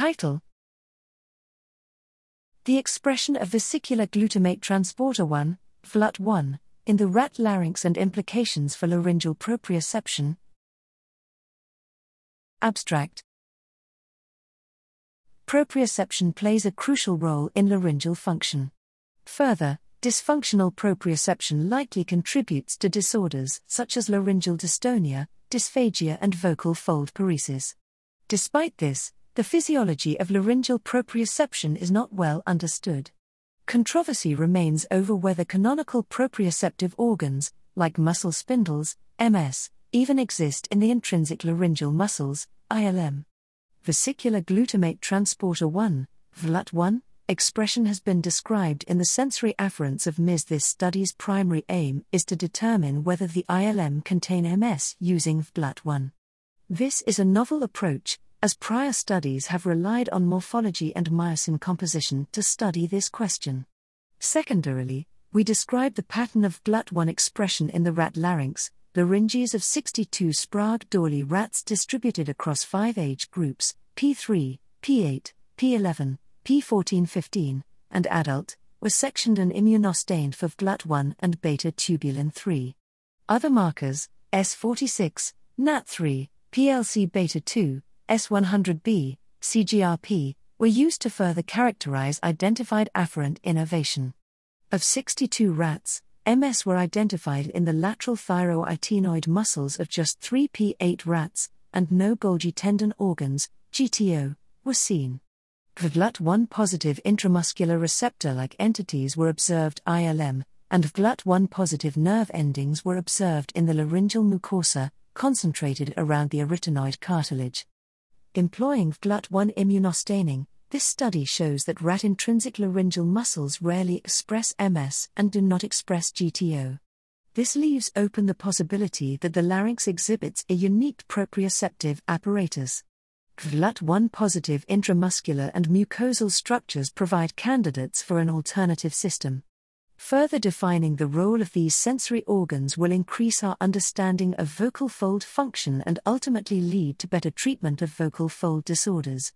Title The expression of vesicular glutamate transporter 1, VGLUT1, in the rat larynx and implications for laryngeal proprioception. Abstract Proprioception plays a crucial role in laryngeal function. Further, dysfunctional proprioception likely contributes to disorders such as laryngeal dystonia, dysphagia, and vocal fold paresis. Despite this, the physiology of laryngeal proprioception is not well understood. Controversy remains over whether canonical proprioceptive organs, like muscle spindles, MS, even exist in the intrinsic laryngeal muscles, ILM. Vesicular glutamate transporter 1, VGLUT1, expression has been described in the sensory afferents of MS. This study's primary aim is to determine whether the ILM contain MS using VGLUT1. This is a novel approach, as prior studies have relied on morphology and myosin composition to study this question. Secondarily, we describe the pattern of VGLUT1 expression in the rat larynx, larynges of 62 Sprague Dawley rats distributed across five age groups P3, P8, P11, P14 15, and adult, were sectioned and immunostained for VGLUT1 and beta tubulin 3. Other markers, S46, GNAT3, PLC beta 2, S100B, CGRP, were used to further characterize identified afferent innervation. Of 62 rats, MS were identified in the lateral thyroarytenoid muscles of just 3 P8 rats, and no Golgi tendon organs, GTO, were seen. VGLUT1 positive intramuscular receptor like entities were observed ILM, and VGLUT1 positive nerve endings were observed in the laryngeal mucosa, concentrated around the arytenoid cartilage. Employing VGLUT1 immunostaining, this study shows that rat intrinsic laryngeal muscles rarely express MS and do not express GTO. This leaves open the possibility that the larynx exhibits a unique proprioceptive apparatus. VGLUT1 positive intramuscular and mucosal structures provide candidates for an alternative system. Further defining the role of these sensory organs will increase our understanding of vocal fold function and ultimately lead to better treatment of vocal fold disorders.